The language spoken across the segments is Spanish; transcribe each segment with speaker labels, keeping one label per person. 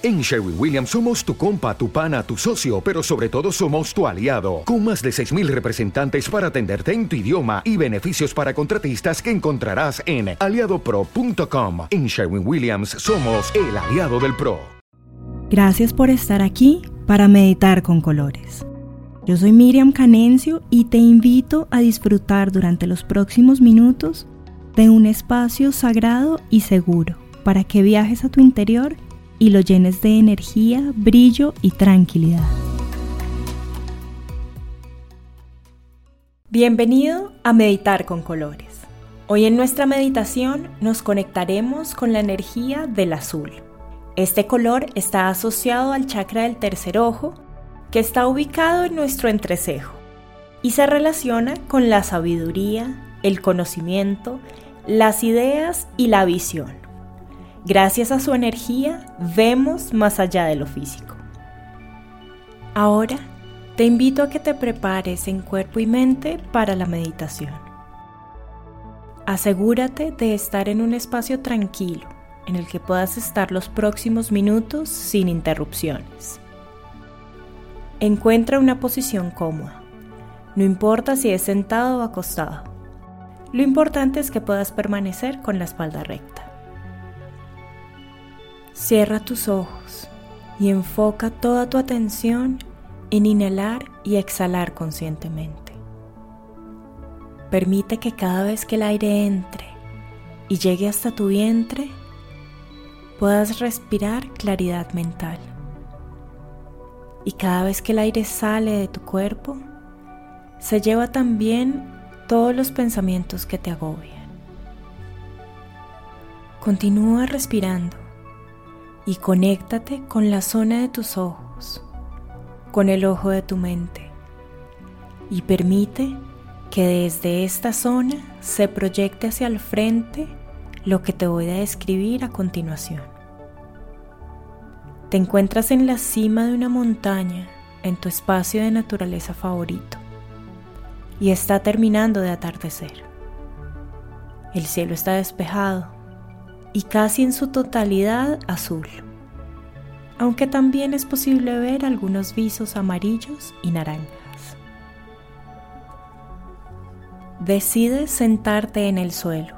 Speaker 1: En Sherwin Williams somos tu compa, tu pana, tu socio, pero sobre todo somos tu aliado, con más de 6.000 representantes para atenderte en tu idioma y beneficios para contratistas que encontrarás en aliadopro.com. En Sherwin Williams somos el aliado del PRO.
Speaker 2: Gracias por estar aquí para meditar con colores. Yo soy Miriam Canencio y te invito a disfrutar durante los próximos minutos de un espacio sagrado y seguro para que viajes a tu interior y lo llenes de energía, brillo y tranquilidad. Bienvenido a Meditar con Colores. Hoy en nuestra meditación nos conectaremos con la energía del azul. Este color está asociado al chakra del tercer ojo, que está ubicado en nuestro entrecejo, y se relaciona con la sabiduría, el conocimiento, las ideas y la visión. Gracias a su energía vemos más allá de lo físico. Ahora te invito a que te prepares en cuerpo y mente para la meditación. Asegúrate de estar en un espacio tranquilo en el que puedas estar los próximos minutos sin interrupciones. Encuentra una posición cómoda. No importa si es sentado o acostado. Lo importante es que puedas permanecer con la espalda recta. Cierra tus ojos y enfoca toda tu atención en inhalar y exhalar conscientemente. Permite que cada vez que el aire entre y llegue hasta tu vientre, puedas respirar claridad mental. Y cada vez que el aire sale de tu cuerpo, se lleva también todos los pensamientos que te agobian. Continúa respirando y conéctate con la zona de tus ojos, con el ojo de tu mente y permite que desde esta zona se proyecte hacia el frente lo que te voy a describir a continuación. Te encuentras en la cima de una montaña en tu espacio de naturaleza favorito y está terminando de atardecer. El cielo está despejado y casi en su totalidad azul, aunque también es posible ver algunos visos amarillos y naranjas. Decides sentarte en el suelo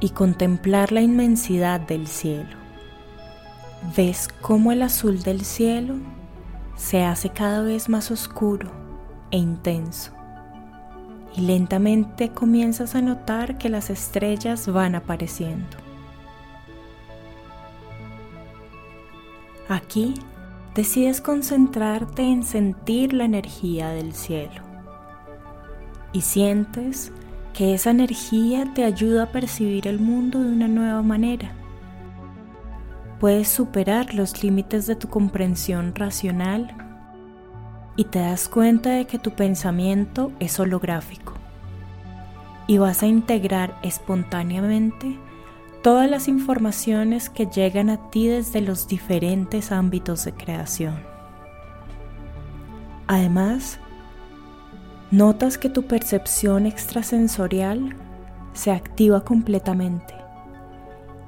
Speaker 2: y contemplar la inmensidad del cielo. Ves cómo el azul del cielo se hace cada vez más oscuro e intenso y lentamente comienzas a notar que las estrellas van apareciendo. Aquí decides concentrarte en sentir la energía del cielo y sientes que esa energía te ayuda a percibir el mundo de una nueva manera. Puedes superar los límites de tu comprensión racional y te das cuenta de que tu pensamiento es holográfico y vas a integrar espontáneamente todas las informaciones que llegan a ti desde los diferentes ámbitos de creación. Además, notas que tu percepción extrasensorial se activa completamente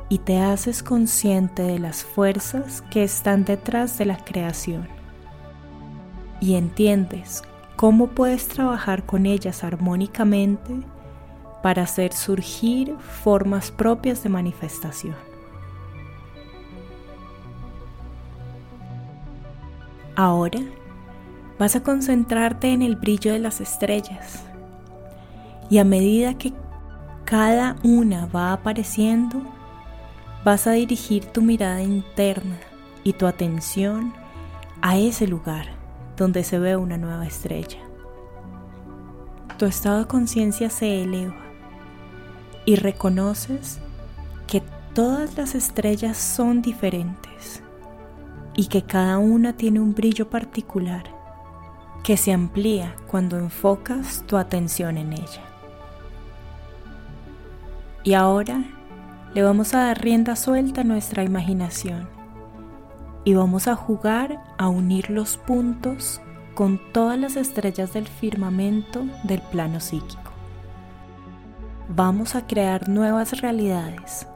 Speaker 2: y te haces consciente de las fuerzas que están detrás de la creación y entiendes cómo puedes trabajar con ellas armónicamente para hacer surgir formas propias de manifestación. Ahora vas a concentrarte en el brillo de las estrellas y a medida que cada una va apareciendo, vas a dirigir tu mirada interna y tu atención a ese lugar donde se ve una nueva estrella. Tu estado de conciencia se eleva y reconoces que todas las estrellas son diferentes y que cada una tiene un brillo particular que se amplía cuando enfocas tu atención en ella. Y ahora le vamos a dar rienda suelta a nuestra imaginación y vamos a jugar a unir los puntos con todas las estrellas del firmamento del plano psíquico vamos a crear nuevas realidades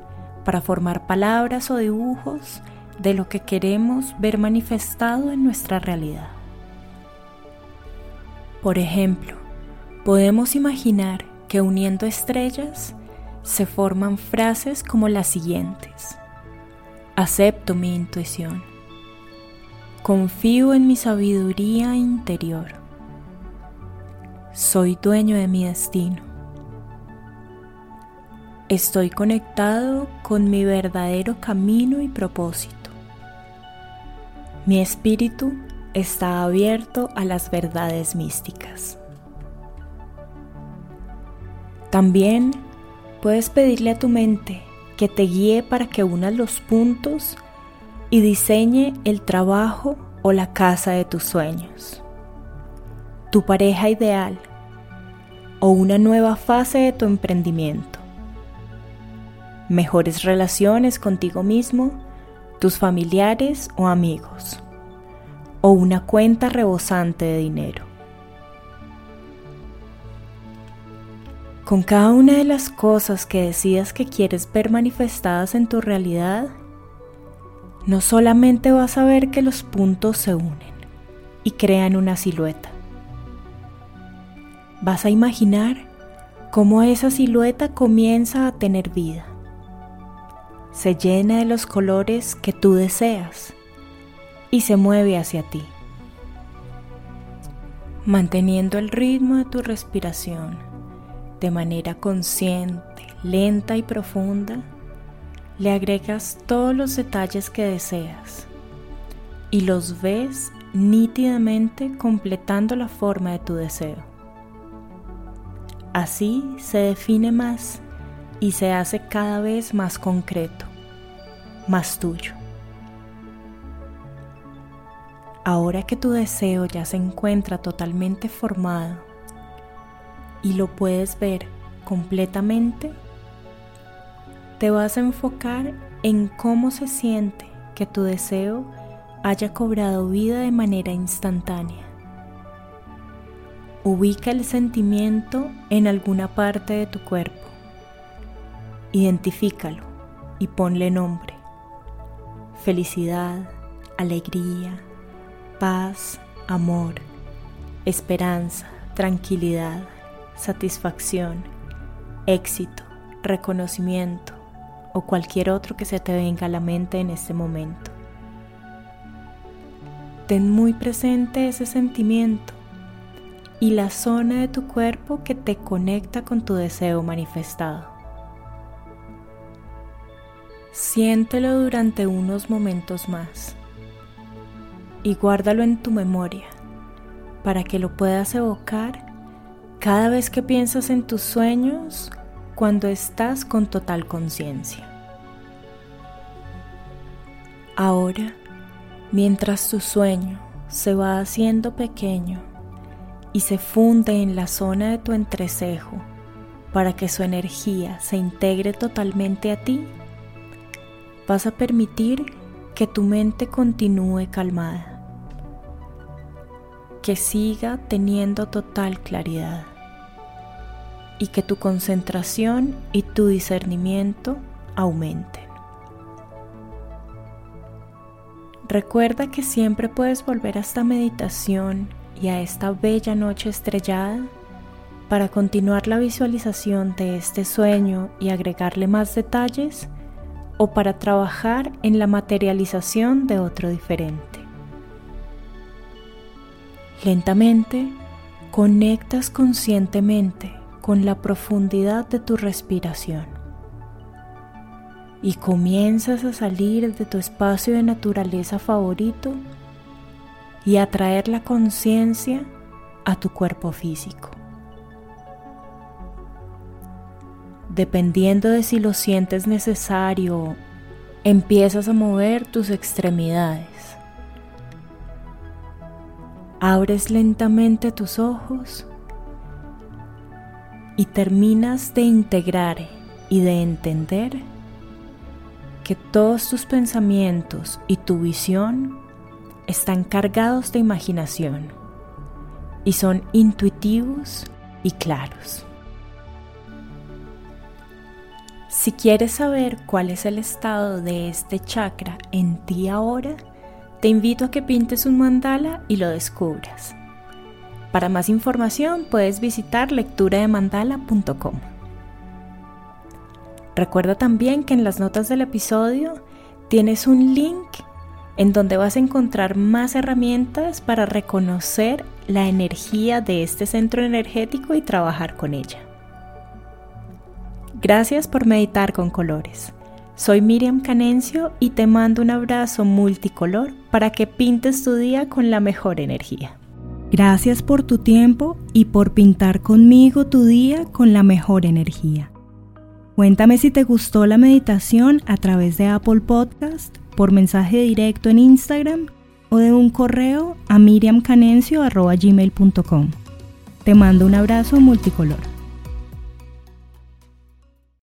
Speaker 2: para formar palabras o dibujos de lo que queremos ver manifestado en nuestra realidad. Por ejemplo, podemos imaginar que uniendo estrellas se forman frases como las siguientes. Acepto mi intuición. Confío en mi sabiduría interior. Soy dueño de mi destino. Estoy conectado con mi verdadero camino y propósito. Mi espíritu está abierto a las verdades místicas. También puedes pedirle a tu mente que te guíe para que unas los puntos y diseñe el trabajo o la casa de tus sueños, tu pareja ideal o una nueva fase de tu emprendimiento, mejores relaciones contigo mismo, tus familiares o amigos, o una cuenta rebosante de dinero. Con cada una de las cosas que decidas que quieres ver manifestadas en tu realidad, no solamente vas a ver que los puntos se unen y crean una silueta, vas a imaginar cómo esa silueta comienza a tener vida, se llena de los colores que tú deseas y se mueve hacia ti, manteniendo el ritmo de tu respiración de manera consciente, lenta y profunda, le agregas todos los detalles que deseas y los ves nítidamente completando la forma de tu deseo. Así se define más y se hace cada vez más concreto, más tuyo. Ahora que tu deseo ya se encuentra totalmente formado y lo puedes ver completamente, te vas a enfocar en cómo se siente que tu deseo haya cobrado vida de manera instantánea. Ubica el sentimiento en alguna parte de tu cuerpo. Identifícalo y ponle nombre. Felicidad, alegría, paz, amor, esperanza, tranquilidad satisfacción, éxito, reconocimiento o cualquier otro que se te venga a la mente en este momento. Ten muy presente ese sentimiento y la zona de tu cuerpo que te conecta con tu deseo manifestado. Siéntelo durante unos momentos más y guárdalo en tu memoria para que lo puedas evocar cada vez que piensas en tus sueños cuando estás con total conciencia. Ahora, mientras tu sueño se va haciendo pequeño y se funde en la zona de tu entrecejo para que su energía se integre totalmente a ti, vas a permitir que tu mente continúe calmada que siga teniendo total claridad y que tu concentración y tu discernimiento aumenten. Recuerda que siempre puedes volver a esta meditación y a esta bella noche estrellada para continuar la visualización de este sueño y agregarle más detalles o para trabajar en la materialización de otro diferente. Lentamente conectas conscientemente con la profundidad de tu respiración y comienzas a salir de tu espacio de naturaleza favorito y a traer la conciencia a tu cuerpo físico. Dependiendo de si lo sientes necesario, empiezas a mover tus extremidades abres lentamente tus ojos y terminas de integrar y de entender que todos tus pensamientos y tu visión están cargados de imaginación y son intuitivos y claros. Si quieres saber cuál es el estado de este chakra en ti ahora, te invito a que pintes un mandala y lo descubras. Para más información puedes visitar lecturademandala.com. Recuerda también que en las notas del episodio tienes un link en donde vas a encontrar más herramientas para reconocer la energía de este centro energético y trabajar con ella. Gracias por meditar con colores. Soy Miriam Canencio y te mando un abrazo multicolor para que pintes tu día con la mejor energía. Gracias por tu tiempo y por pintar conmigo tu día con la mejor energía. Cuéntame si te gustó la meditación a través de Apple Podcast, por mensaje directo en Instagram o de un correo a miriamcanencio.gmail.com. Te mando un abrazo multicolor.